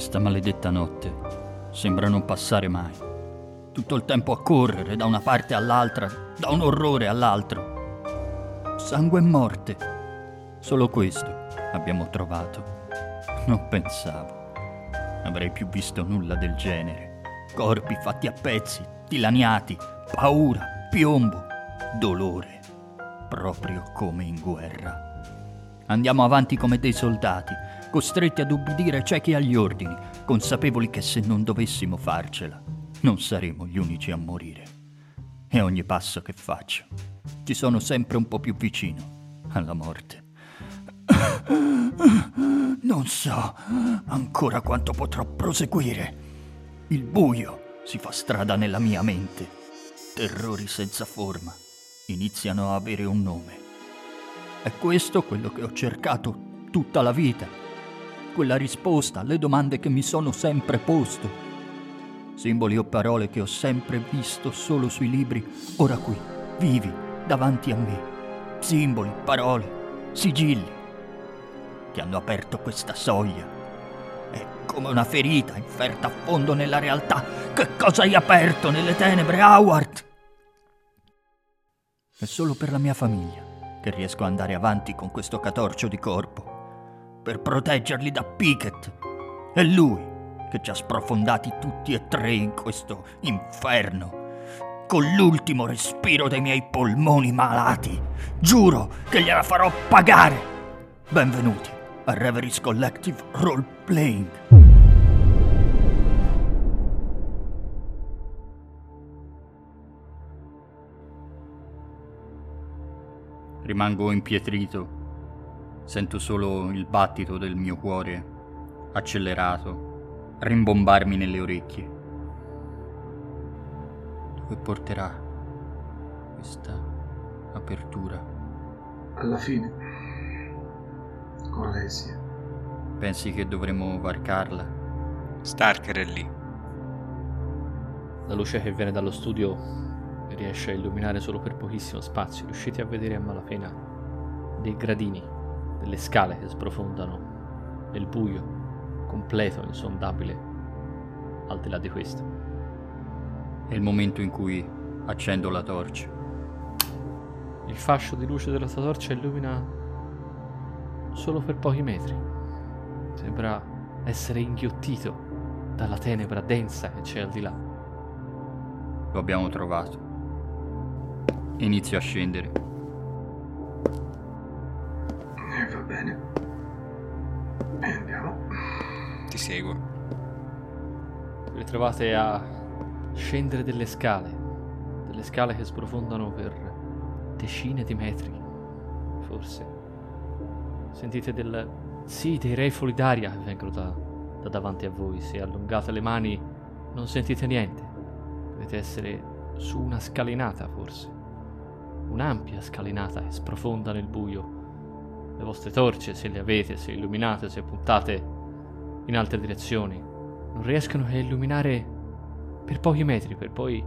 Questa maledetta notte sembra non passare mai. Tutto il tempo a correre da una parte all'altra, da un orrore all'altro. Sangue e morte. Solo questo abbiamo trovato. Non pensavo. Avrei più visto nulla del genere. Corpi fatti a pezzi, dilaniati, paura, piombo, dolore. Proprio come in guerra. Andiamo avanti come dei soldati, costretti ad ubbidire ciechi agli ordini, consapevoli che se non dovessimo farcela, non saremo gli unici a morire. E ogni passo che faccio, ci sono sempre un po' più vicino alla morte. Non so ancora quanto potrò proseguire. Il buio si fa strada nella mia mente. Terrori senza forma iniziano a avere un nome. È questo quello che ho cercato tutta la vita. Quella risposta alle domande che mi sono sempre posto. Simboli o parole che ho sempre visto solo sui libri, ora qui, vivi, davanti a me. Simboli, parole, sigilli che hanno aperto questa soglia. È come una ferita inferta a fondo nella realtà. Che cosa hai aperto nelle tenebre, Howard? È solo per la mia famiglia che riesco ad andare avanti con questo catorcio di corpo, per proteggerli da Pickett. È lui che ci ha sprofondati tutti e tre in questo inferno, con l'ultimo respiro dei miei polmoni malati. Giuro che gliela farò pagare. Benvenuti a Reveries Collective Role Playing. Rimango impietrito. Sento solo il battito del mio cuore accelerato rimbombarmi nelle orecchie. Dove porterà questa apertura? Alla fine, con Lesia. Pensi che dovremmo varcarla? Starker è lì. La luce che viene dallo studio riesce a illuminare solo per pochissimo spazio. Riuscite a vedere a malapena dei gradini, delle scale che sprofondano nel buio completo, insondabile, al di là di questo. È il momento in cui accendo la torcia. Il fascio di luce della tua torcia illumina solo per pochi metri. Sembra essere inghiottito dalla tenebra densa che c'è al di là. Lo abbiamo trovato. Inizio a scendere. Seguo. Vi ritrovate a scendere delle scale, delle scale che sprofondano per decine di metri, forse. Sentite del... sì, dei refoli d'aria che vengono da, da davanti a voi. Se allungate le mani non sentite niente. Dovete essere su una scalinata, forse. Un'ampia scalinata che sprofonda nel buio. Le vostre torce, se le avete, se illuminate, se puntate in altre direzioni, non riescono a illuminare per pochi metri, per poi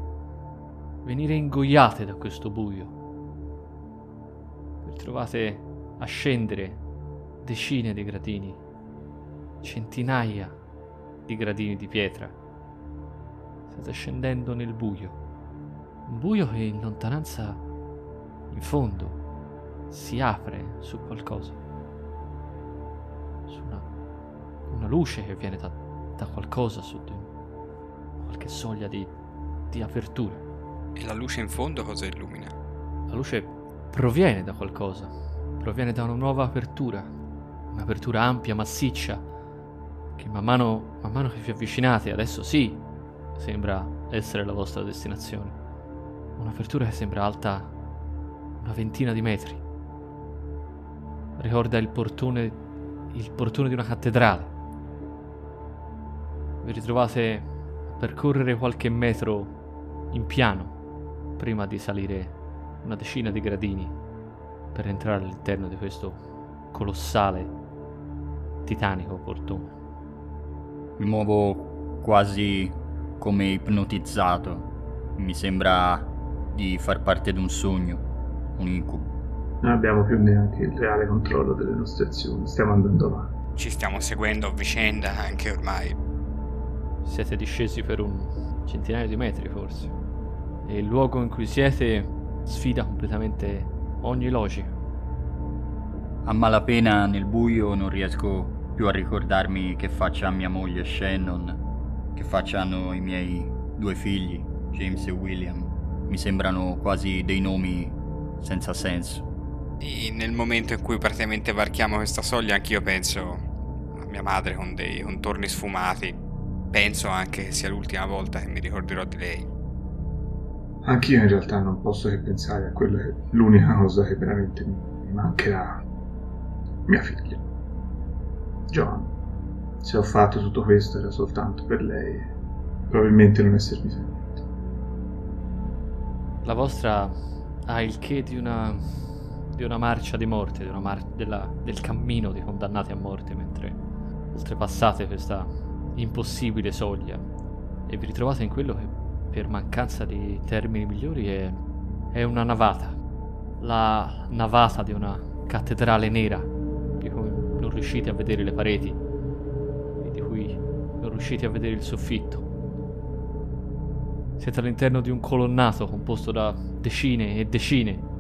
venire ingoiate da questo buio. Vi trovate a scendere decine di gradini, centinaia di gradini di pietra. State scendendo nel buio. Un buio che in lontananza, in fondo, si apre su qualcosa. Luce che viene da, da qualcosa su di qualche soglia di, di apertura. E la luce in fondo cosa illumina? La luce proviene da qualcosa, proviene da una nuova apertura, un'apertura ampia, massiccia, che man mano, man mano che vi avvicinate, adesso sì, sembra essere la vostra destinazione. Un'apertura che sembra alta una ventina di metri. Ricorda il portone, il portone di una cattedrale. Vi ritrovate a percorrere qualche metro in piano prima di salire una decina di gradini per entrare all'interno di questo colossale, titanico portone. Mi muovo quasi come ipnotizzato. Mi sembra di far parte di un sogno, un incubo. Non abbiamo più neanche il reale controllo delle nostre azioni. Stiamo andando avanti. ci stiamo seguendo a vicenda anche ormai. Siete discesi per un centinaio di metri forse. E il luogo in cui siete sfida completamente ogni logica. A malapena nel buio non riesco più a ricordarmi che faccia mia moglie Shannon, che facciano i miei due figli, James e William. Mi sembrano quasi dei nomi senza senso. E nel momento in cui praticamente varchiamo questa soglia, anch'io penso a mia madre con dei contorni sfumati. Penso anche che sia l'ultima volta che mi ricorderò di lei. Anch'io in realtà non posso che pensare a quella che è l'unica cosa che veramente mi mancherà. Mia figlia. John. Se ho fatto tutto questo era soltanto per lei. Probabilmente non è servito a niente. La vostra ha il che di una, di una marcia di morte, di una mar- della- del cammino di condannati a morte mentre oltrepassate questa impossibile soglia e vi ritrovate in quello che per mancanza di termini migliori è, è una navata. La navata di una cattedrale nera di cui non riuscite a vedere le pareti e di cui non riuscite a vedere il soffitto. Siete all'interno di un colonnato composto da decine e decine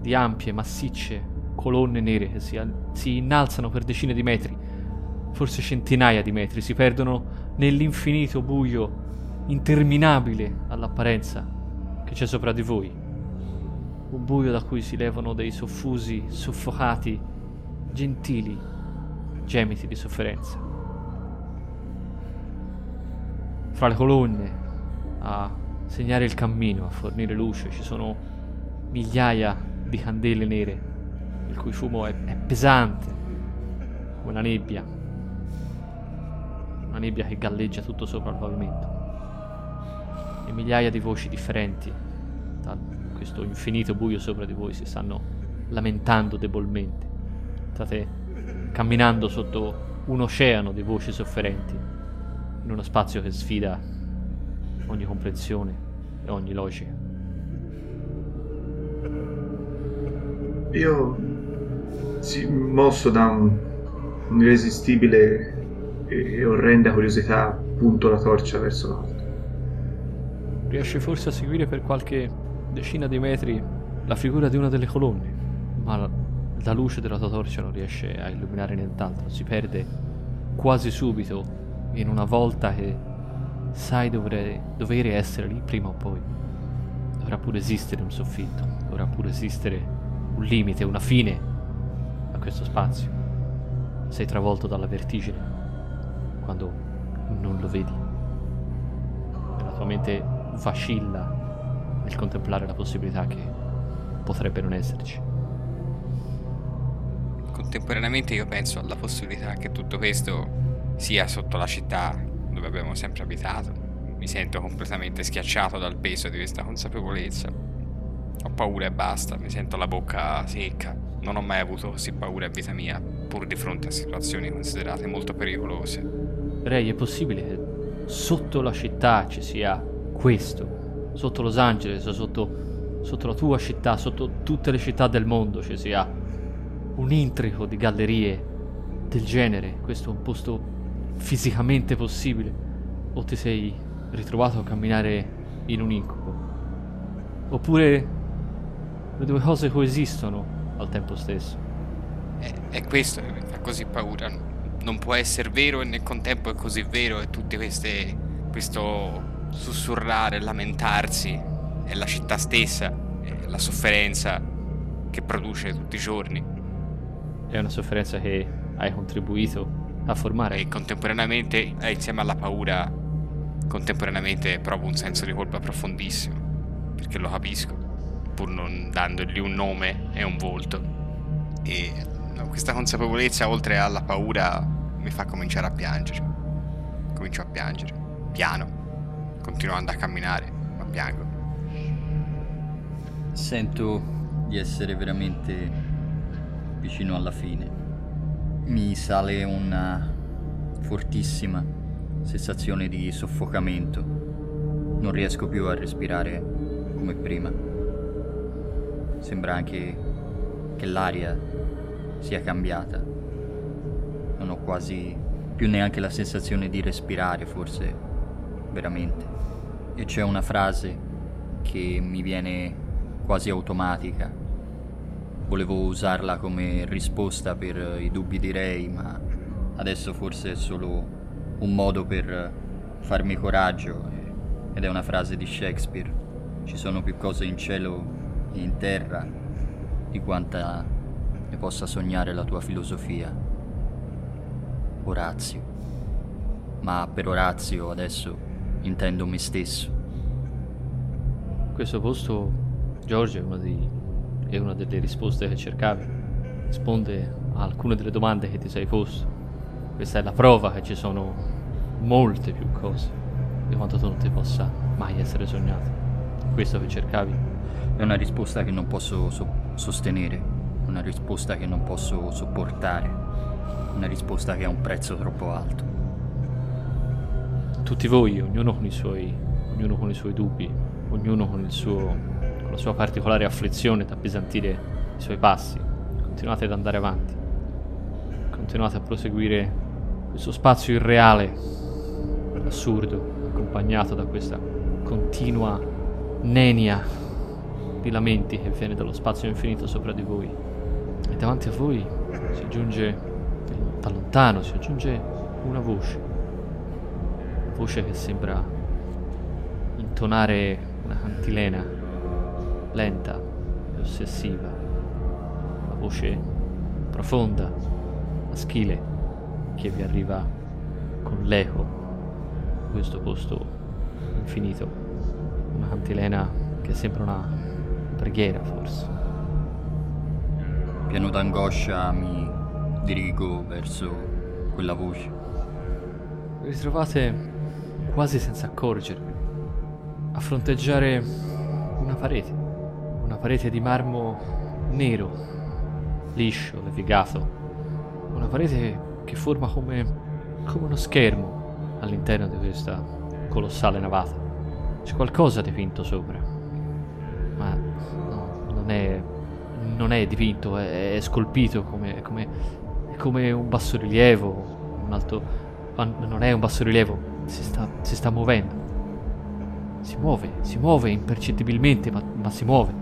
di ampie, massicce colonne nere che si, si innalzano per decine di metri, forse centinaia di metri, si perdono nell'infinito buio interminabile all'apparenza che c'è sopra di voi. Un buio da cui si levano dei soffusi, soffocati, gentili gemiti di sofferenza. Fra le colonne, a segnare il cammino, a fornire luce, ci sono migliaia di candele nere, il cui fumo è, è pesante, come la nebbia, una nebbia che galleggia tutto sopra il pavimento, e migliaia di voci differenti da questo infinito buio sopra di voi si stanno lamentando debolmente. State camminando sotto un oceano di voci sofferenti, in uno spazio che sfida ogni comprensione e ogni logica. Io, sì, mosso da un, un'irresistibile e orrenda curiosità, punto la torcia verso l'alto. Riesce forse a seguire per qualche decina di metri la figura di una delle colonne, ma la, luce della tua torcia non riesce a illuminare nient'altro, si perde quasi subito in una volta che sai dovere, dovere essere lì prima o poi. Dovrà pure esistere un soffitto, dovrà pure esistere un limite, una fine a questo spazio. Sei travolto dalla vertigine quando non lo vedi. E la tua mente vacilla nel contemplare la possibilità che potrebbe non esserci. Contemporaneamente io penso alla possibilità che tutto questo sia sotto la città dove abbiamo sempre abitato. Mi sento completamente schiacciato dal peso di questa consapevolezza. Ho paura e basta, mi sento la bocca secca. Non ho mai avuto così paura in vita mia, pur di fronte a situazioni considerate molto pericolose. Ray, è possibile che sotto la città ci sia questo, sotto Los Angeles, sotto, sotto la tua città, sotto tutte le città del mondo ci sia un intrico di gallerie del genere, questo è un posto fisicamente possibile, o ti sei ritrovato a camminare in un incubo, oppure le due cose coesistono al tempo stesso. È, è questo che mi fa così paura. Non può essere vero e nel contempo è così vero e tutte queste. questo sussurrare, lamentarsi, è la città stessa, è la sofferenza che produce tutti i giorni. È una sofferenza che hai contribuito a formare. E contemporaneamente, eh, insieme alla paura, contemporaneamente provo un senso di colpa profondissimo, perché lo capisco, pur non dandogli un nome e un volto. E questa consapevolezza, oltre alla paura, mi fa cominciare a piangere. Comincio a piangere, piano continuando a camminare, ma piango. Sento di essere veramente vicino alla fine. Mi sale una fortissima sensazione di soffocamento. Non riesco più a respirare come prima. Sembra anche che l'aria sia cambiata. non ho quasi più neanche la sensazione di respirare, forse veramente. E c'è una frase che mi viene quasi automatica. Volevo usarla come risposta per i dubbi di Ray, ma adesso forse è solo un modo per farmi coraggio ed è una frase di Shakespeare. Ci sono più cose in cielo e in terra di quanta ne possa sognare la tua filosofia. Orazio. Ma per Orazio adesso intendo me stesso. Questo posto, Giorgio, è una, di, è una delle risposte che cercavi. Risponde a alcune delle domande che ti sei posto. Questa è la prova che ci sono molte più cose di quanto tu non ti possa mai essere sognato. Questo che cercavi. È una risposta che non posso so- sostenere, una risposta che non posso sopportare, una risposta che ha un prezzo troppo alto. Tutti voi, ognuno con i suoi, ognuno con i suoi dubbi, ognuno con, suo, con la sua particolare afflizione da appesantire i suoi passi, continuate ad andare avanti, continuate a proseguire questo spazio irreale, assurdo, accompagnato da questa continua nenia di lamenti che viene dallo spazio infinito sopra di voi. Davanti a voi si aggiunge, da lontano, si aggiunge una voce. Una voce che sembra intonare una cantilena lenta e ossessiva. Una voce profonda, maschile, che vi arriva con l'eco questo posto infinito. Una cantilena che sembra una preghiera, forse. Pieno d'angoscia mi dirigo verso quella voce. Vi ritrovate quasi senza accorgervi a fronteggiare una parete, una parete di marmo nero, liscio, levigato, una parete che forma come, come uno schermo all'interno di questa colossale navata. C'è qualcosa dipinto sopra, ma no, non, è, non è dipinto, è, è scolpito come, come, come, un bassorilievo, un alto, non è un bassorilievo, si sta, si sta muovendo. Si muove, si muove impercettibilmente, ma, ma si muove.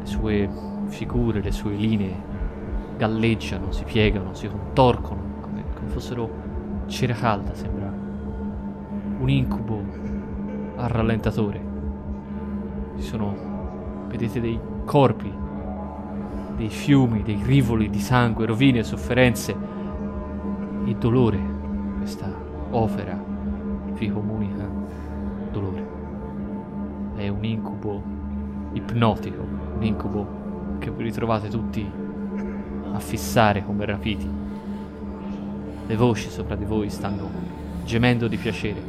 Le sue figure, le sue linee galleggiano, si piegano, si contorcono come, come fossero cera calda, sembra un incubo al rallentatore. Ci sono, vedete, dei corpi, dei fiumi, dei rivoli di sangue, rovine, sofferenze e dolore. Questa opera vi comunica dolore. È un incubo ipnotico, un incubo che vi ritrovate tutti a fissare come rapiti le voci sopra di voi stanno gemendo di piacere,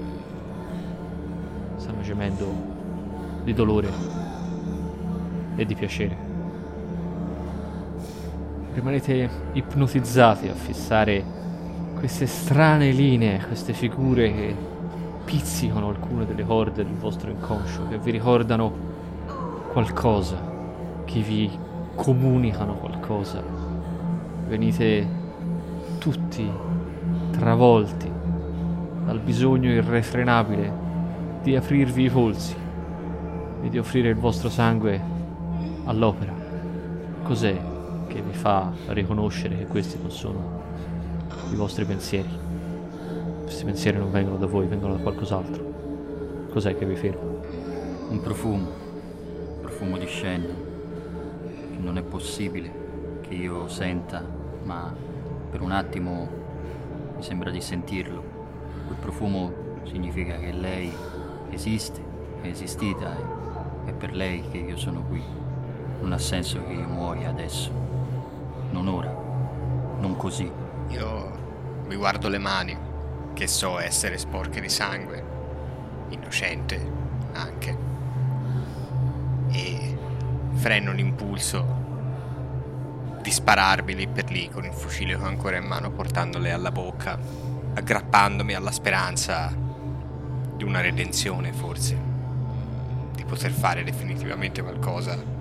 stanno gemendo di dolore e di piacere. Rimanete ipnotizzati a fissare queste strane linee, queste figure che pizzicano alcune delle corde del vostro inconscio, che vi ricordano qualcosa, che vi comunicano qualcosa. Venite tutti travolti dal bisogno irrefrenabile di aprirvi i polsi e di offrire il vostro sangue all'opera. Cos'è che vi fa riconoscere che questi non sono i vostri pensieri? Questi pensieri non vengono da voi, vengono da qualcos'altro. Cos'è che vi ferma? Un profumo, un profumo di scena, che non è possibile che io senta, ma per un attimo mi sembra di sentirlo. Quel profumo significa che lei esiste, è esistita è per lei che io sono qui. Non ha senso che io muoia adesso. Non ora. Non così. Io mi guardo le mani, che so essere sporche di sangue, innocente anche, e freno l'impulso di spararmi lì per lì con il fucile che ho ancora in mano portandole alla bocca, aggrappandomi alla speranza di una redenzione forse, di poter fare definitivamente qualcosa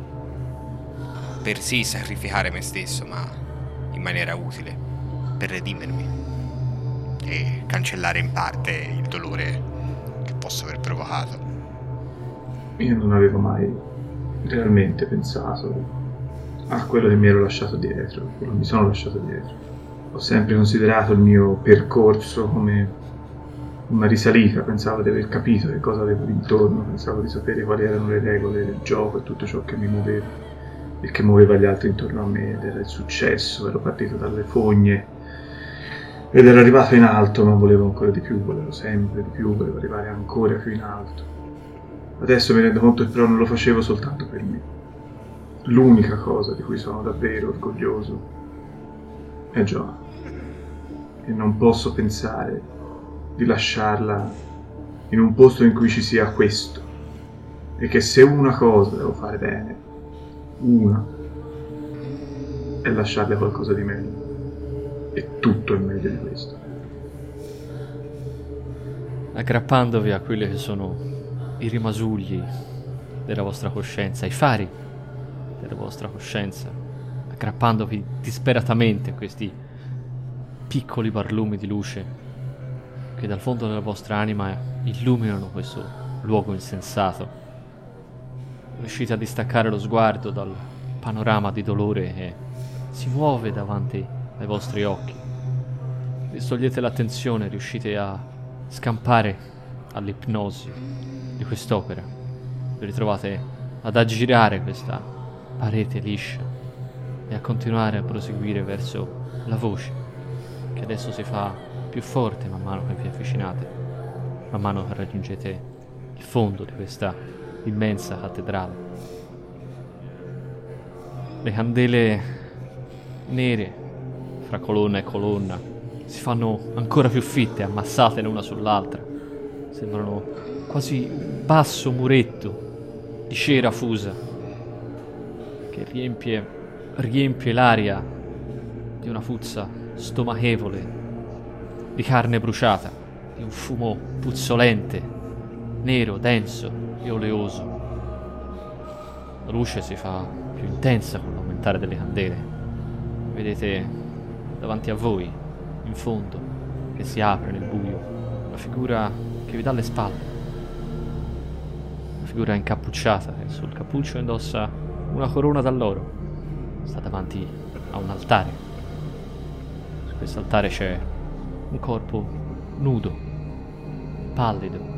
per sì sacrificare me stesso, ma in maniera utile. per redimermi e cancellare in parte il dolore che posso aver provocato. Io non avevo mai realmente pensato a quello che mi ero lasciato dietro, quello che mi sono lasciato dietro. Ho sempre considerato il mio percorso come una risalita, pensavo di aver capito che cosa avevo intorno, pensavo di sapere quali erano le regole del gioco e tutto ciò che mi muoveva e che muoveva gli altri intorno a me ed era il successo, ero partito dalle fogne ed ero arrivato in alto ma volevo ancora di più, volevo sempre di più, volevo arrivare ancora più in alto. Adesso mi rendo conto che però non lo facevo soltanto per me. L'unica cosa di cui sono davvero orgoglioso è Joan. E non posso pensare di lasciarla in un posto in cui ci sia questo. E che se una cosa devo fare bene, una, è lasciarle qualcosa di meglio. E tutto è meglio di questo. Aggrappandovi a quelli che sono i rimasugli della vostra coscienza, i fari della vostra coscienza, aggrappandovi disperatamente a questi piccoli barlumi di luce che dal fondo della vostra anima illuminano questo luogo insensato. Riuscite a distaccare lo sguardo dal panorama di dolore che si muove davanti ai vostri occhi. Distogliete l'attenzione, riuscite a scampare all'ipnosi di quest'opera. Vi ritrovate ad aggirare questa parete liscia e a continuare a proseguire verso la voce che adesso si fa più forte man mano che vi avvicinate, man mano che raggiungete il fondo di questa immensa cattedrale. Le candele nere fra colonna e colonna si fanno ancora più fitte, ammassate l'una sull'altra. Sembrano quasi un basso muretto di cera fusa che riempie, riempie l'aria di una puzza stomachevole di carne bruciata, di un fumo puzzolente, nero, denso e oleoso. La luce si fa più intensa con l'aumentare delle candele. Vedete davanti a voi, in fondo, che si apre nel buio, una figura che vi dà le spalle. Una figura incappucciata che sul cappuccio indossa una corona d'alloro. Sta davanti a un altare. Su questo altare c'è un corpo nudo, pallido,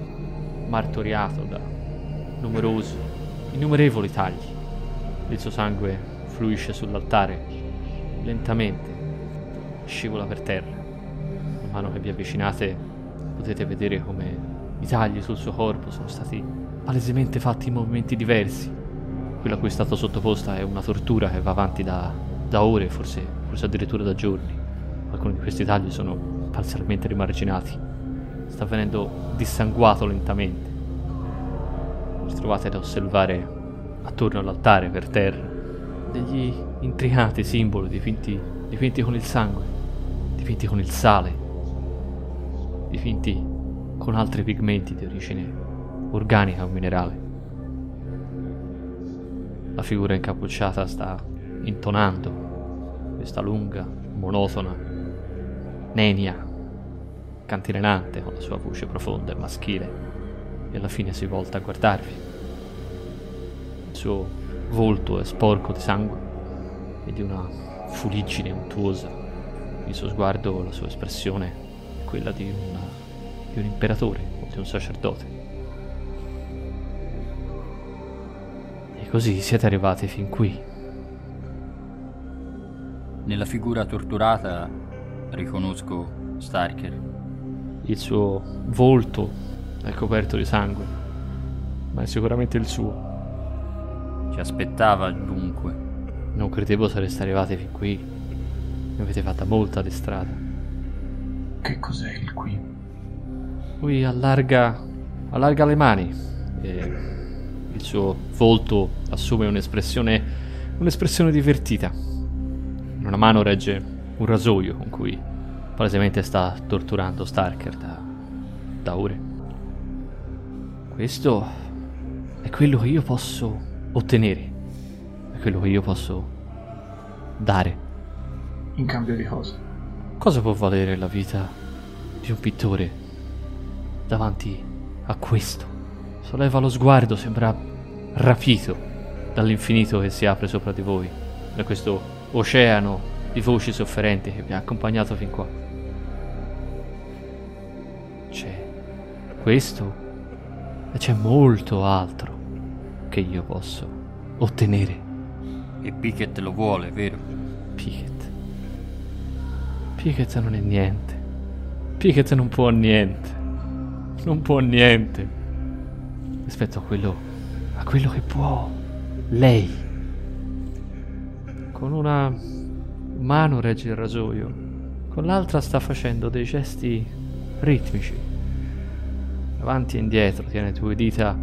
martoriato da numerosi, innumerevoli tagli. Il suo sangue fluisce sull'altare lentamente, scivola per terra. Man mano che vi avvicinate potete vedere come i tagli sul suo corpo sono stati palesemente fatti in movimenti diversi. Quella a cui è stata sottoposta è una tortura che va avanti da, da ore, forse, forse addirittura da giorni. Alcuni di questi tagli sono parzialmente rimarginati. Sta venendo dissanguato lentamente. Vi trovate ad osservare attorno all'altare per terra degli intricati simboli dipinti, dipinti con il sangue, dipinti con il sale, dipinti con altri pigmenti di origine organica o minerale. La figura incappucciata sta intonando questa lunga, monotona nenia cantilenante con la sua voce profonda e maschile, e alla fine si volta a guardarvi. Il suo volto è sporco di sangue e di una fuliggine untuosa. Il suo sguardo, la sua espressione è quella di, una, di un imperatore o di un sacerdote. E così siete arrivati fin qui. Nella figura torturata riconosco Starker il suo volto è coperto di sangue, ma è sicuramente il suo. Ci aspettava dunque. Non credevo sareste arrivati fin qui. Mi avete fatta molta di strada. Che cos'è il qui? Lui allarga, allarga le mani e il suo volto assume un'espressione, un'espressione divertita. In una mano regge un rasoio con cui palesemente sta torturando Starker da, da ore. Questo è quello che io posso ottenere, è quello che io posso dare. In cambio di cosa? Cosa può valere la vita di un pittore davanti a questo? Solleva lo sguardo, sembra rapito dall'infinito che si apre sopra di voi, da questo oceano di voci sofferenti che vi ha accompagnato fin qua. Questo e c'è molto altro che io posso ottenere. E Pickett lo vuole, vero? Pickett. Pickett non è niente. Pickett non può niente. Non può niente. Rispetto a quello. a quello che può. Lei. Con una mano regge il rasoio. Con l'altra sta facendo dei gesti ritmici. Avanti e indietro tiene due dita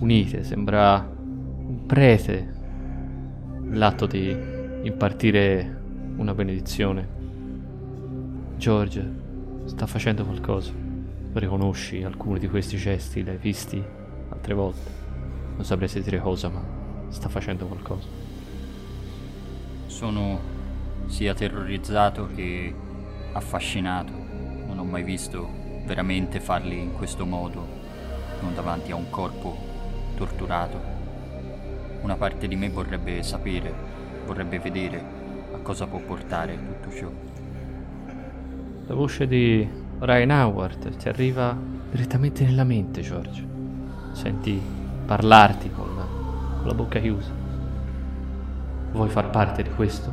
unite. Sembra un prete. L'atto di impartire una benedizione. George sta facendo qualcosa. Riconosci alcuni di questi gesti, li hai visti altre volte. Non sapresti dire cosa, ma sta facendo qualcosa. Sono sia terrorizzato che affascinato. Non ho mai visto veramente farli in questo modo, non davanti a un corpo torturato. Una parte di me vorrebbe sapere, vorrebbe vedere a cosa può portare tutto ciò. La voce di Ryan Howard ti arriva direttamente nella mente, George. Senti parlarti con la, con la bocca chiusa. Vuoi far parte di questo,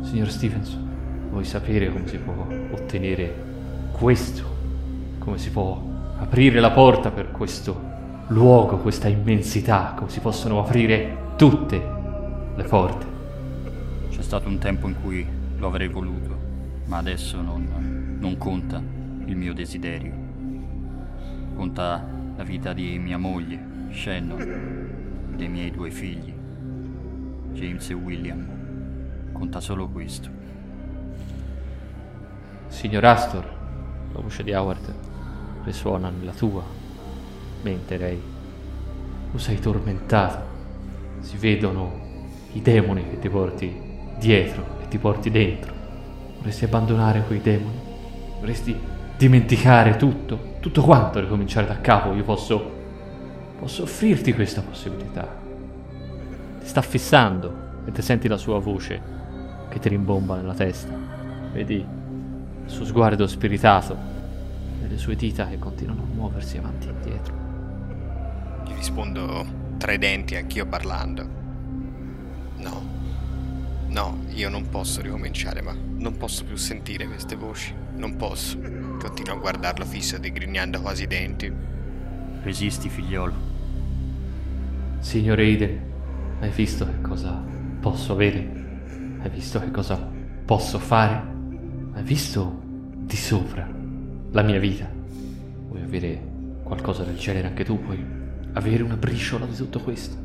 signor Stevenson? Vuoi sapere come si può ottenere questo? Come si può aprire la porta per questo luogo, questa immensità? Come si possono aprire tutte le porte? C'è stato un tempo in cui lo avrei voluto, ma adesso non, non conta il mio desiderio. Conta la vita di mia moglie, Shannon, dei miei due figli, James e William. Conta solo questo. Signor Astor, la voce di Howard risuona nella tua mente lei. Tu sei tormentato. Si vedono i demoni che ti porti dietro e ti porti dentro. Vorresti abbandonare quei demoni? Vorresti dimenticare tutto? Tutto quanto, ricominciare da capo? Io posso... posso offrirti questa possibilità. Ti sta fissando e ti senti la sua voce che ti rimbomba nella testa. Vedi il suo sguardo spiritato le sue dita che continuano a muoversi avanti e indietro. Gli rispondo tra i denti, anch'io parlando. No. No, io non posso ricominciare, ma non posso più sentire queste voci. Non posso. Continuo a guardarlo fisso, digrignando quasi i denti. Resisti, figliolo. Signor Aiden, hai visto che cosa posso avere? Hai visto che cosa posso fare? Hai visto di sopra la mia vita? Vuoi avere qualcosa del genere anche tu? Puoi avere una briciola di tutto questo?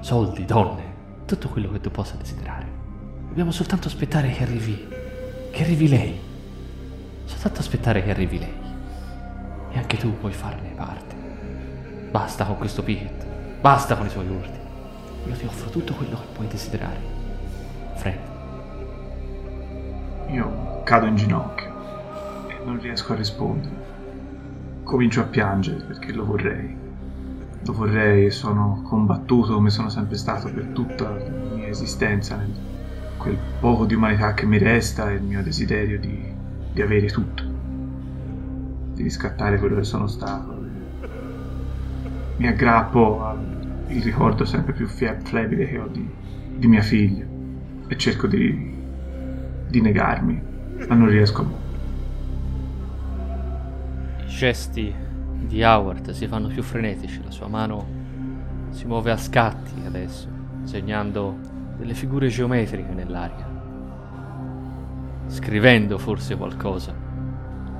Soldi, donne, tutto quello che tu possa desiderare. Dobbiamo soltanto aspettare che arrivi. che arrivi lei. Soltanto aspettare che arrivi lei. E anche tu puoi farne parte. Basta con questo Pickett. Basta con i suoi urti. Io ti offro tutto quello che puoi desiderare. Fred. Io cado in ginocchio non riesco a rispondere. Comincio a piangere perché lo vorrei. Lo vorrei, sono combattuto come sono sempre stato per tutta la mia esistenza, nel quel poco di umanità che mi resta e il mio desiderio di, di avere tutto, di riscattare quello che sono stato. Mi aggrappo al ricordo sempre più flebile che ho di, di mia figlia e cerco di, di negarmi, ma non riesco a I gesti di Howard si fanno più frenetici, la sua mano si muove a scatti adesso, segnando delle figure geometriche nell'aria, scrivendo forse qualcosa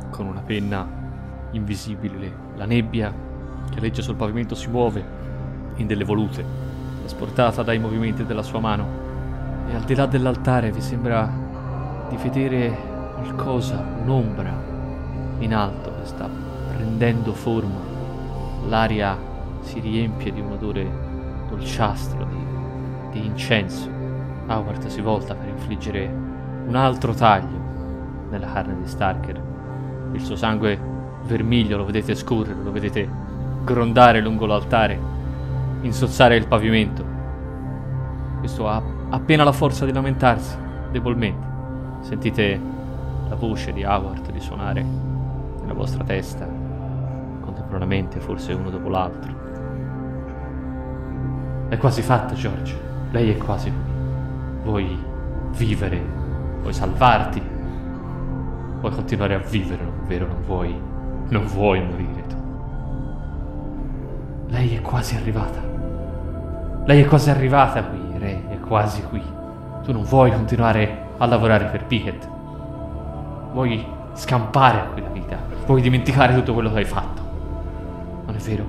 con una penna invisibile. La nebbia che legge sul pavimento si muove in delle volute, trasportata dai movimenti della sua mano, e al di là dell'altare vi sembra di vedere qualcosa, un'ombra in alto che sta prendendo forma. L'aria si riempie di un odore dolciastro, di, di incenso. Howard si volta per infliggere un altro taglio nella carne di Starker. Il suo sangue vermiglio lo vedete scorrere, lo vedete grondare lungo l'altare, insozzare il pavimento. Questo ha appena la forza di lamentarsi, debolmente. Sentite la voce di Howard risuonare nella vostra testa, contemporaneamente, forse uno dopo l'altro. È quasi fatta, George. Lei è quasi qui. Vuoi vivere, vuoi salvarti, vuoi continuare a vivere, non è vero? Non vuoi, non vuoi morire tu. Lei è quasi arrivata. Lei è quasi arrivata qui, Re, è quasi qui. Tu non vuoi continuare a lavorare per Pickett. Vuoi scampare a quella vita. Vuoi dimenticare tutto quello che hai fatto. È vero?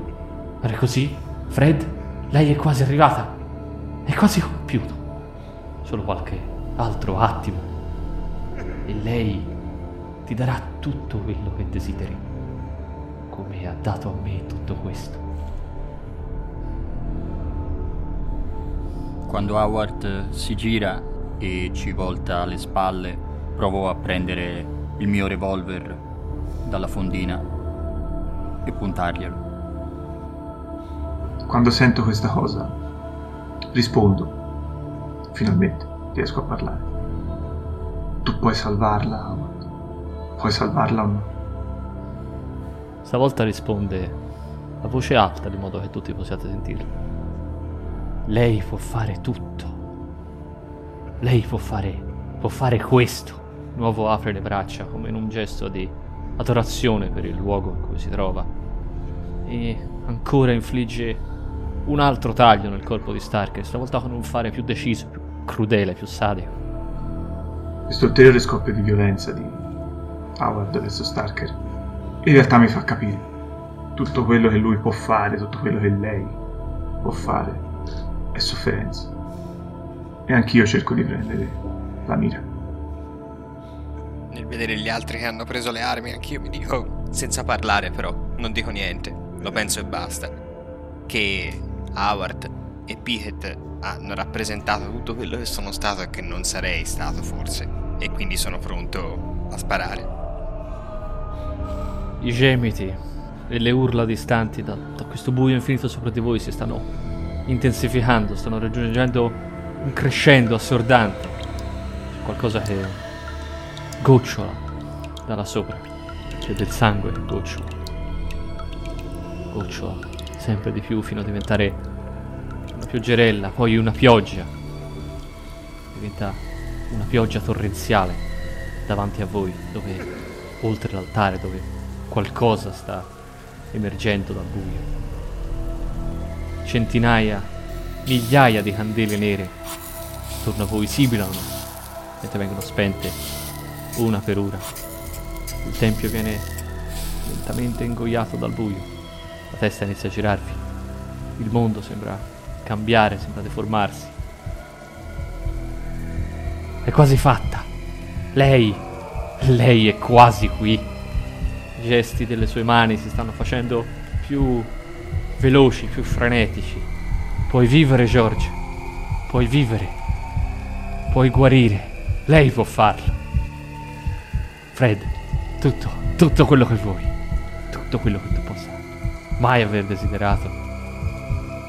Non è così? Fred, lei è quasi arrivata. È quasi compiuto. Solo qualche altro attimo. E lei ti darà tutto quello che desideri. Come ha dato a me tutto questo. Quando Howard si gira e ci volta alle spalle, provo a prendere il mio revolver dalla fondina e puntarglielo. Quando sento questa cosa, rispondo. Finalmente riesco a parlare. Tu puoi salvarla, Howard. Puoi salvarla o no? Stavolta risponde a voce alta di modo che tutti possiate sentirlo. Lei può fare tutto. Lei può fare, può fare questo. Nuovo apre le braccia come in un gesto di adorazione per il luogo in cui si trova. E ancora infligge un altro taglio nel corpo di Stark, stavolta con un fare più deciso, più crudele, più sadico. Questo ulteriore scoppio di violenza di Howard verso Starker in realtà mi fa capire tutto quello che lui può fare, tutto quello che lei può fare è sofferenza. E anch'io cerco di prendere la mira. Nel vedere gli altri che hanno preso le armi, anch'io mi dico, senza parlare però, non dico niente, lo penso e basta, che Howard e Pickett hanno rappresentato tutto quello che sono stato e che non sarei stato forse, e quindi sono pronto a sparare. I gemiti e le urla distanti da, da questo buio infinito sopra di voi si stanno intensificando, stanno raggiungendo un crescendo assordante. C'è qualcosa che gocciola da là sopra. C'è del sangue che gocciola. Gocciola sempre di più fino a diventare una pioggerella, poi una pioggia. Diventa una pioggia torrenziale davanti a voi, dove oltre l'altare, dove qualcosa sta emergendo dal buio centinaia, migliaia di candele nere attorno a voi sibilano mentre vengono spente una per una. Il tempio viene lentamente ingoiato dal buio, la testa inizia a girarvi, il mondo sembra cambiare, sembra deformarsi. È quasi fatta. Lei, lei è quasi qui. I gesti delle sue mani si stanno facendo più veloci, più frenetici. Puoi vivere, George. Puoi vivere. Puoi guarire. Lei può farlo. Fred, tutto, tutto quello che vuoi. Tutto quello che tu possa mai aver desiderato.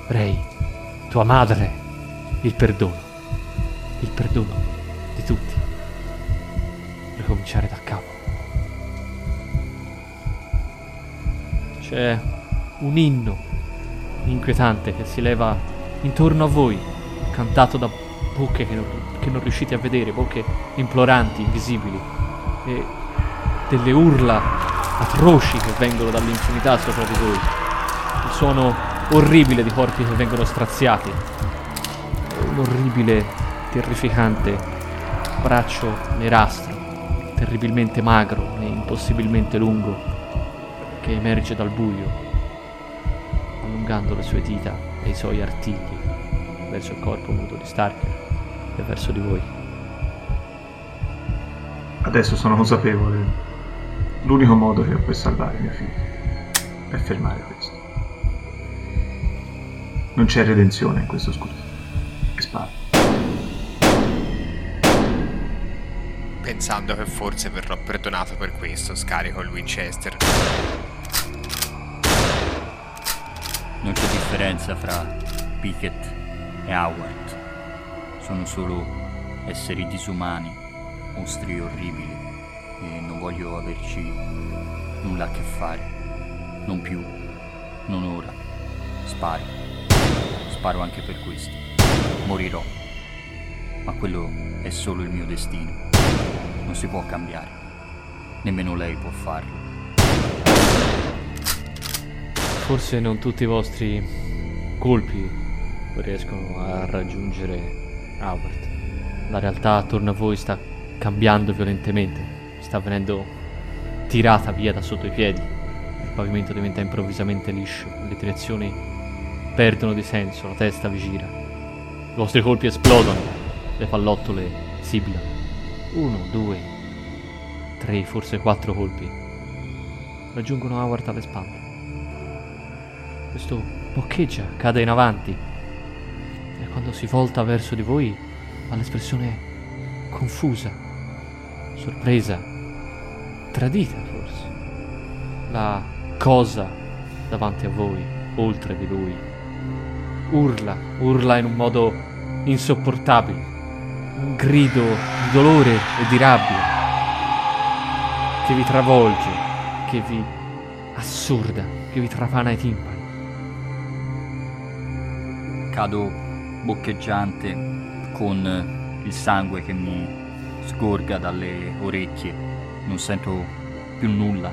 Ray, tua madre, il perdono. Il perdono di tutti. Ricominciare da capo. C'è un inno inquietante che si leva intorno a voi, cantato da bocche che non, che non riuscite a vedere, bocche imploranti, invisibili, e delle urla atroci che vengono dall'infinità sopra di voi, il suono orribile di corpi che vengono straziati, un orribile, terrificante braccio nerastro, terribilmente magro e impossibilmente lungo, che emerge dal buio allungando le sue dita e i suoi artigli verso il corpo nudo di Starker e verso di voi. Adesso sono consapevole. L'unico modo che ho per salvare mia figlia è fermare questo. Non c'è redenzione in questo scudo. E spara. Pensando che forse verrò perdonato per questo, scarico il Winchester. Non c'è differenza fra Pickett e Howard. Sono solo esseri disumani, mostri orribili e non voglio averci nulla a che fare. Non più, non ora. Sparo. Sparo anche per questo. Morirò. Ma quello è solo il mio destino. Non si può cambiare. Nemmeno lei può farlo. Forse non tutti i vostri colpi riescono a raggiungere Howard. La realtà attorno a voi sta cambiando violentemente, sta venendo tirata via da sotto i piedi. Il pavimento diventa improvvisamente liscio, le direzioni perdono di senso, la testa vi gira. I vostri colpi esplodono, le pallottole sibilano. Uno, due, tre, forse quattro colpi. Raggiungono Howard alle spalle. Questo boccheggia, cade in avanti, e quando si volta verso di voi ha l'espressione confusa, sorpresa, tradita forse. La cosa davanti a voi, oltre di lui, urla, urla in un modo insopportabile, un grido di dolore e di rabbia che vi travolge, che vi assurda, che vi trapana i timpani. Cado boccheggiante con il sangue che mi sgorga dalle orecchie. Non sento più nulla,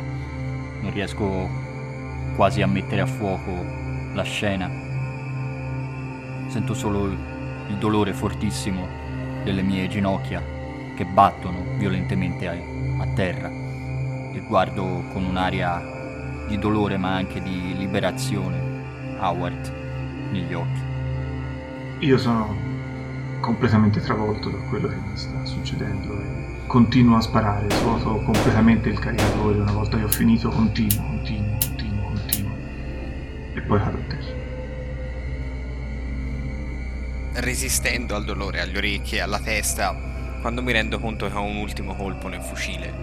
non riesco quasi a mettere a fuoco la scena. Sento solo il dolore fortissimo delle mie ginocchia che battono violentemente a, terra e guardo con un'aria di dolore ma anche di liberazione Howard negli occhi. Io sono completamente travolto da quello che mi sta succedendo continuo a sparare, svuoto completamente il caricatore, una volta che ho finito continuo, continuo, continuo, continuo e poi cado a terra. Resistendo al dolore alle orecchie e alla testa, quando mi rendo conto che ho un ultimo colpo nel fucile,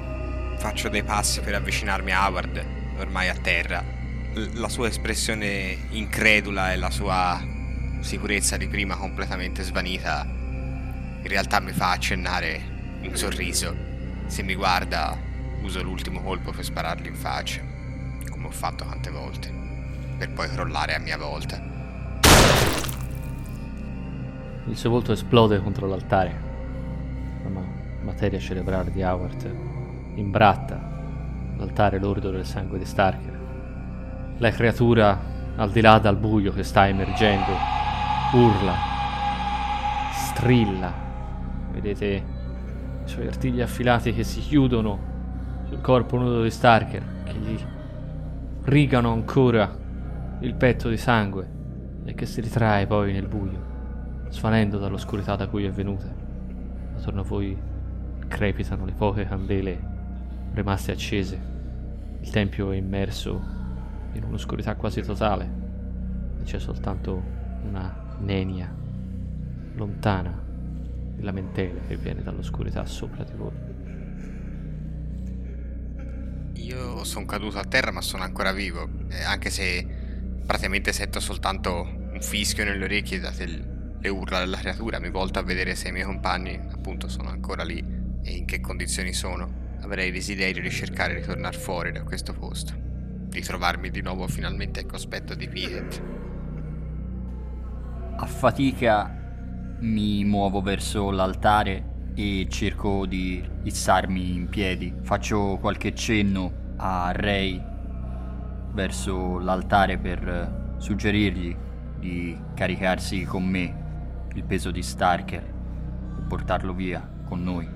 faccio dei passi per avvicinarmi a Howard, ormai a terra. La sua espressione incredula e la sua sicurezza di prima completamente svanita, in realtà mi fa accennare un sorriso. Se mi guarda, uso l'ultimo colpo per sparargli in faccia, come ho fatto tante volte, per poi crollare a mia volta. Il suo volto esplode contro l'altare. La materia cerebrale di Howard imbratta l'altare lordo del sangue di Starker. La creatura, al di là dal buio che sta emergendo, urla, strilla. Vedete i suoi artigli affilati che si chiudono sul corpo nudo di Starker, che gli rigano ancora il petto di sangue e che si ritrae poi nel buio, svanendo dall'oscurità da cui è venuta. Attorno a voi crepitano le poche candele rimaste accese. Il tempio è immerso in un'oscurità quasi totale e c'è soltanto una nenia, lontana lamentele che viene dall'oscurità sopra di voi. Io sono caduto a terra ma sono ancora vivo, eh, anche se praticamente sento soltanto un fischio nelle orecchie date le urla della creatura, mi volto a vedere se i miei compagni appunto sono ancora lì e in che condizioni sono. Avrei desiderio di cercare di tornare fuori da questo posto, di trovarmi di nuovo finalmente al cospetto di Piet. A fatica mi muovo verso l'altare e cerco di issarmi in piedi. Faccio qualche cenno a Ray verso l'altare per suggerirgli di caricarsi con me il peso di Starker e portarlo via con noi.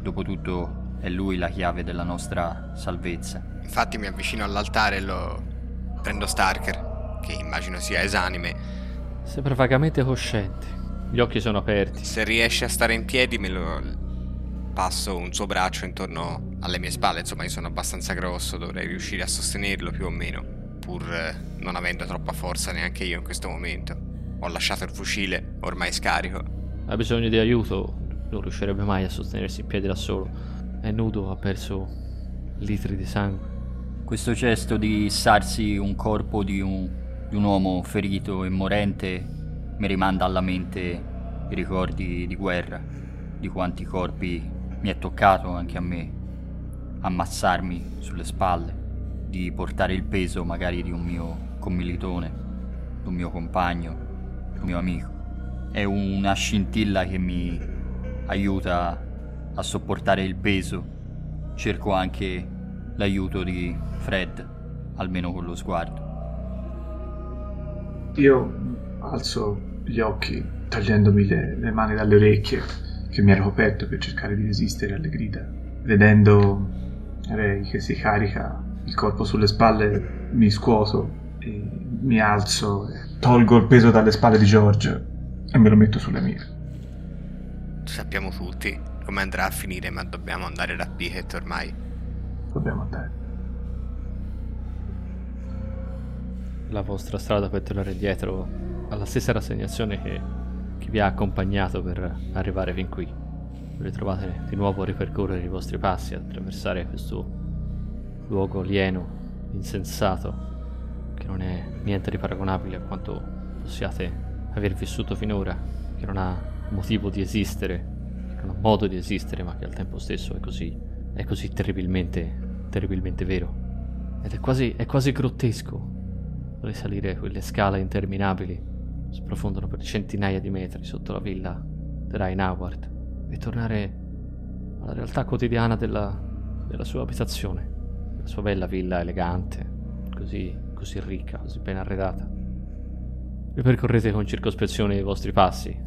Dopotutto è lui la chiave della nostra salvezza. Infatti mi avvicino all'altare e lo prendo Starker, che immagino sia esanime, Sembra vagamente cosciente. Gli occhi sono aperti. Se riesce a stare in piedi me lo passo un suo braccio intorno alle mie spalle, insomma io sono abbastanza grosso, dovrei riuscire a sostenerlo più o meno, pur eh, non avendo troppa forza neanche io in questo momento. Ho lasciato il fucile, ormai scarico. Ha bisogno di aiuto, non riuscirebbe mai a sostenersi in piedi da solo. è nudo, ha perso litri di sangue. Questo gesto di issarsi un corpo di un, di un uomo ferito e morente mi rimanda alla mente i ricordi di guerra, di quanti corpi mi è toccato anche a me ammassarmi sulle spalle, di portare il peso magari di un mio commilitone, di un mio compagno, di un mio amico. È una scintilla che mi aiuta a sopportare il peso. Cerco anche l'aiuto di Fred, almeno con lo sguardo. Io alzo gli occhi, togliendomi le, le mani dalle orecchie che mi ero coperto per cercare di resistere alle grida. Vedendo Ray che si carica il corpo sulle spalle, mi scuoto e mi alzo, e tolgo il peso dalle spalle di George e me lo metto sulle mie. Sappiamo tutti come andrà a finire, ma dobbiamo andare da Pickett ormai. Dobbiamo andare. La vostra strada per tornare indietro ha la stessa rassegnazione che, che vi ha accompagnato per arrivare fin qui. Ritrovate di nuovo a ripercorrere i vostri passi, attraversare questo luogo alieno, insensato, che non è niente di paragonabile a quanto possiate aver vissuto finora, che non ha motivo di esistere, che non ha modo di esistere, ma che al tempo stesso è così, è così terribilmente, terribilmente vero. Ed è quasi, è quasi grottesco risalire quelle scale interminabili, sprofondano per centinaia di metri sotto la villa di Ryan e tornare alla realtà quotidiana della, della sua abitazione, la sua bella villa elegante, così, così ricca, così ben arredata. Ripercorrete con circospezione i vostri passi,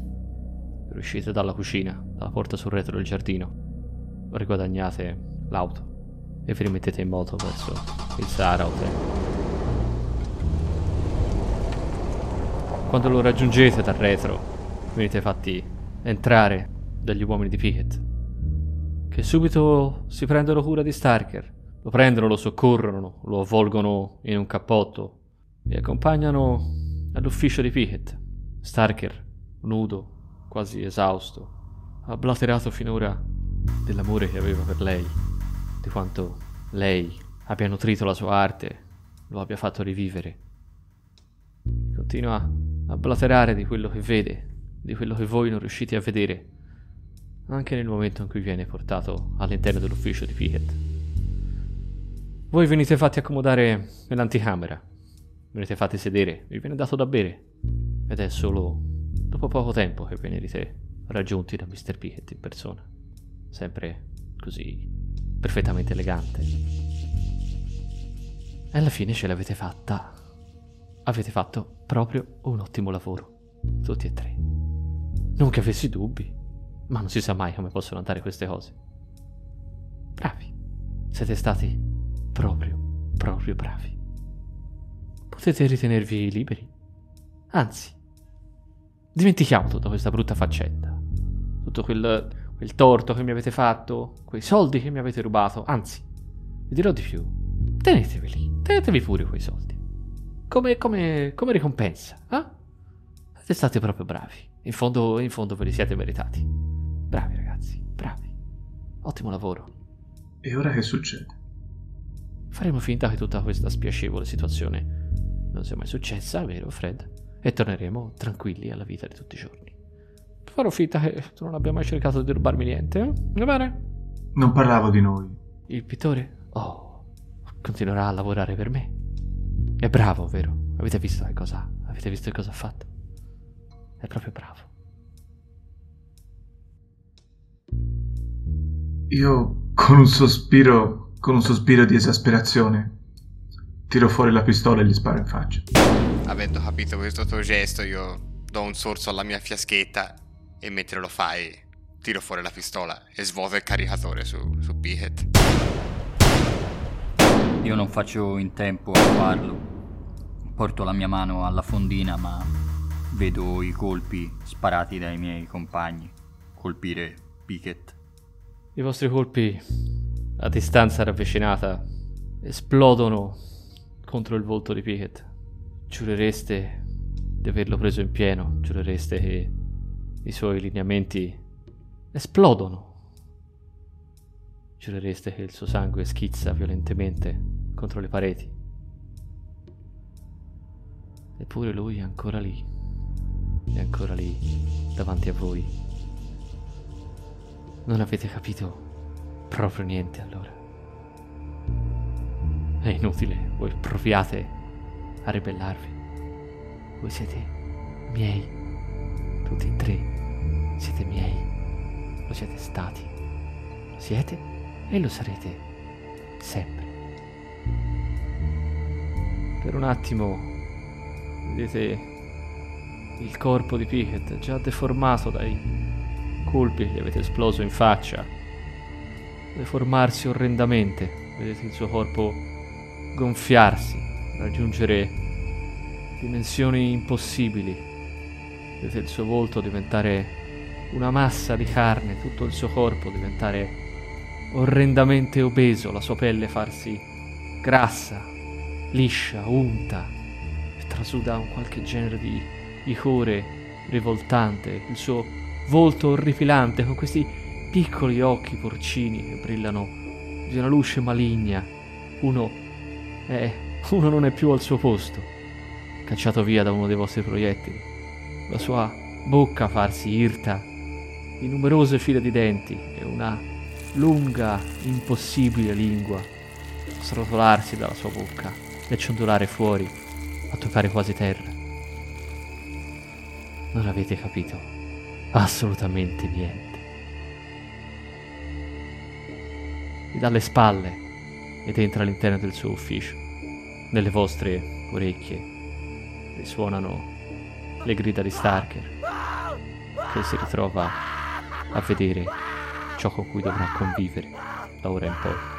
uscite dalla cucina, dalla porta sul retro del giardino, riguadagnate l'auto e vi rimettete in moto verso il Sahara Hotel. Quando lo raggiungete dal retro, venite fatti entrare dagli uomini di Pickett, che subito si prendono cura di Starker, lo prendono, lo soccorrono, lo avvolgono in un cappotto, vi accompagnano all'ufficio di Pickett. Starker, nudo, quasi esausto, ha blaterato finora dell'amore che aveva per lei, di quanto lei abbia nutrito la sua arte, lo abbia fatto rivivere. Continua a blaterare di quello che vede, di quello che voi non riuscite a vedere, anche nel momento in cui viene portato all'interno dell'ufficio di Pickett. Voi venite fatti accomodare nell'anticamera, venite fatti sedere, vi viene dato da bere, ed è solo dopo poco tempo che venite raggiunti da Mr. Pickett in persona, sempre così perfettamente elegante. E alla fine ce l'avete fatta. Avete fatto proprio un ottimo lavoro, tutti e tre. Non che avessi dubbi, ma non si sa mai come possono andare queste cose. Bravi. Siete stati proprio, proprio bravi. Potete ritenervi liberi. Anzi, dimentichiamo tutta questa brutta faccenda. Tutto quel, quel torto che mi avete fatto, quei soldi che mi avete rubato. Anzi, vi dirò di più. Teneteveli, tenetevi pure quei soldi. Come, come, come ricompensa, eh? Siete stati proprio bravi. In fondo, in fondo ve li siete meritati. Bravi ragazzi, bravi. Ottimo lavoro. E ora che succede? Faremo finta che tutta questa spiacevole situazione non sia mai successa, vero Fred? E torneremo tranquilli alla vita di tutti i giorni. Farò finta che tu non abbia mai cercato di rubarmi niente, eh? Va bene? Non parlavo di noi. Il pittore? Oh, continuerà a lavorare per me. È bravo, vero? Avete visto che cosa ha? Avete visto che cosa ha fatto? È proprio bravo. Io, con un sospiro, con un sospiro di esasperazione, tiro fuori la pistola e gli sparo in faccia. Avendo capito questo tuo gesto, io do un sorso alla mia fiaschetta e mentre lo fai tiro fuori la pistola e svuoto il caricatore su, su Pickett. Io non faccio in tempo a farlo. Porto la mia mano alla fondina, ma vedo i colpi sparati dai miei compagni colpire Pickett. I vostri colpi a distanza ravvicinata esplodono contro il volto di Pickett. Giurereste di averlo preso in pieno, giurereste che i suoi lineamenti esplodono. giurereste che il suo sangue schizza violentemente contro le pareti. Eppure lui è ancora lì, è ancora lì, davanti a voi. Non avete capito proprio niente allora. È inutile, voi proviate a ribellarvi. Voi siete miei, tutti e tre, siete miei, lo siete stati, lo siete e lo sarete sempre. Per un attimo vedete il corpo di Pickett già deformato dai colpi che gli avete esploso in faccia, deformarsi orrendamente, vedete il suo corpo gonfiarsi, raggiungere dimensioni impossibili, vedete il suo volto diventare una massa di carne, tutto il suo corpo diventare orrendamente obeso, la sua pelle farsi grassa, liscia, unta, e trasuda un qualche genere di liquore rivoltante, il suo volto orripilante con questi piccoli occhi porcini che brillano di una luce maligna. Uno è, uno non è più al suo posto, cacciato via da uno dei vostri proiettili. La sua bocca farsi irta di numerose file di denti e una lunga, impossibile lingua srotolarsi dalla sua bocca e ciondolare fuori a toccare quasi terra. Non avete capito assolutamente niente. Vi dà le spalle ed entra all'interno del suo ufficio. Nelle vostre orecchie risuonano le grida di Starker che si ritrova a vedere ciò con cui dovrà convivere da ora in poi.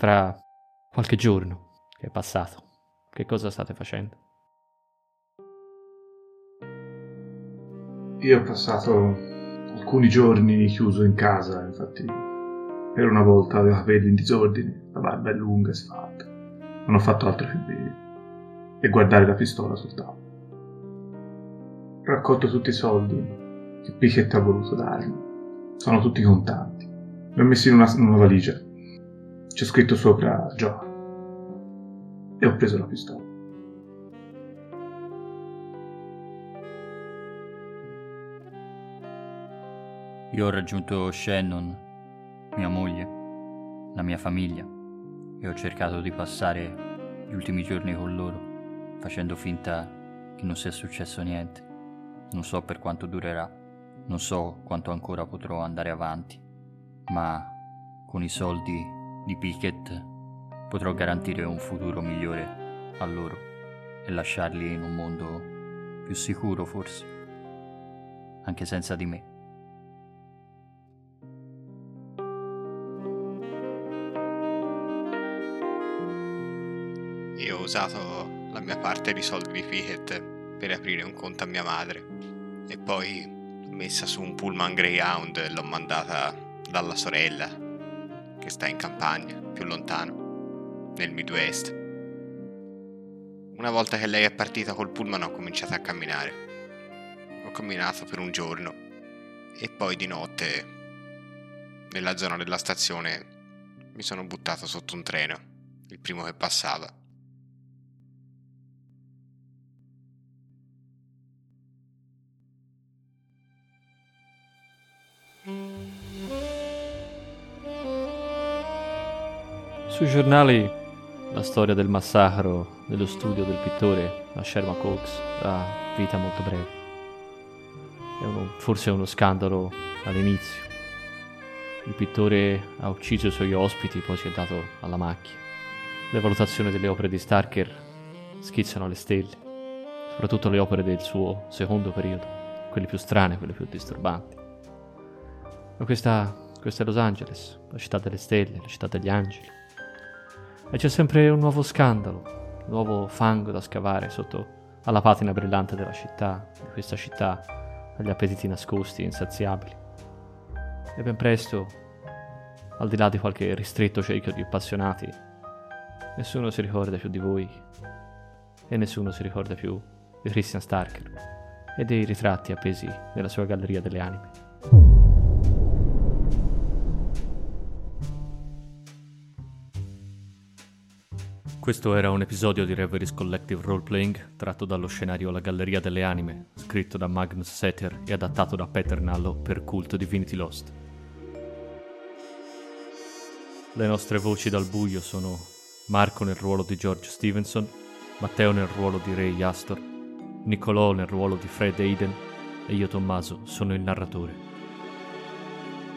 Tra qualche giorno che è passato, che cosa state facendo? Io ho passato alcuni giorni chiuso in casa, infatti per una volta avevo capelli in disordine, la barba è lunga e sfatta. Non ho fatto altro che bere e guardare la pistola sul tavolo. Ho raccolto tutti i soldi che Pickett ha voluto darmi. Sono tutti contanti. Li ho messi in una, in una valigia. C'è scritto sopra John. E ho preso la pistola. Io ho raggiunto Shannon, mia moglie, la mia famiglia e ho cercato di passare gli ultimi giorni con loro, facendo finta che non sia successo niente. Non so per quanto durerà, non so quanto ancora potrò andare avanti, ma con i soldi di Pickett potrò garantire un futuro migliore a loro e lasciarli in un mondo più sicuro forse, anche senza di me. Io ho usato la mia parte dei soldi di Pickett per aprire un conto a mia madre e poi l'ho messa su un pullman Greyhound e l'ho mandata dalla sorella che sta in campagna, più lontano, nel Midwest. Una volta che lei è partita col pullman ho cominciato a camminare. Ho camminato per un giorno e poi di notte, nella zona della stazione, mi sono buttato sotto un treno, il primo che passava. Sui giornali la storia del massacro nello studio del pittore a Sherlock Holmes ha vita molto breve. È uno, forse uno scandalo all'inizio. Il pittore ha ucciso i suoi ospiti, poi si è dato alla macchia. Le valutazioni delle opere di Starker schizzano alle stelle, soprattutto le opere del suo secondo periodo, quelle più strane, quelle più disturbanti. Ma questa, questa è Los Angeles, la città delle stelle, la città degli angeli. E c'è sempre un nuovo scandalo, un nuovo fango da scavare sotto alla patina brillante della città, di questa città agli appetiti nascosti insaziabili. E ben presto al di là di qualche ristretto cerchio di appassionati, nessuno si ricorda più di voi e nessuno si ricorda più di Christian Starker e dei ritratti appesi nella sua galleria delle anime. Questo era un episodio di Reveries Collective Roleplaying tratto dallo scenario La Galleria delle Anime, scritto da Magnus Setter e adattato da Peter Nallo per Cult Divinity Lost. Le nostre voci dal buio sono Marco nel ruolo di George Stevenson, Matteo nel ruolo di Ray Astor, Niccolò nel ruolo di Fred Aiden e io Tommaso sono il narratore.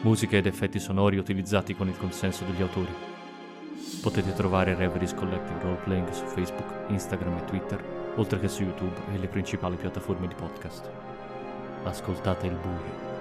Musiche ed effetti sonori utilizzati con il consenso degli autori. Potete trovare Reveries Collective Roleplaying su Facebook, Instagram e Twitter, oltre che su YouTube e le principali piattaforme di podcast. Ascoltate il buio.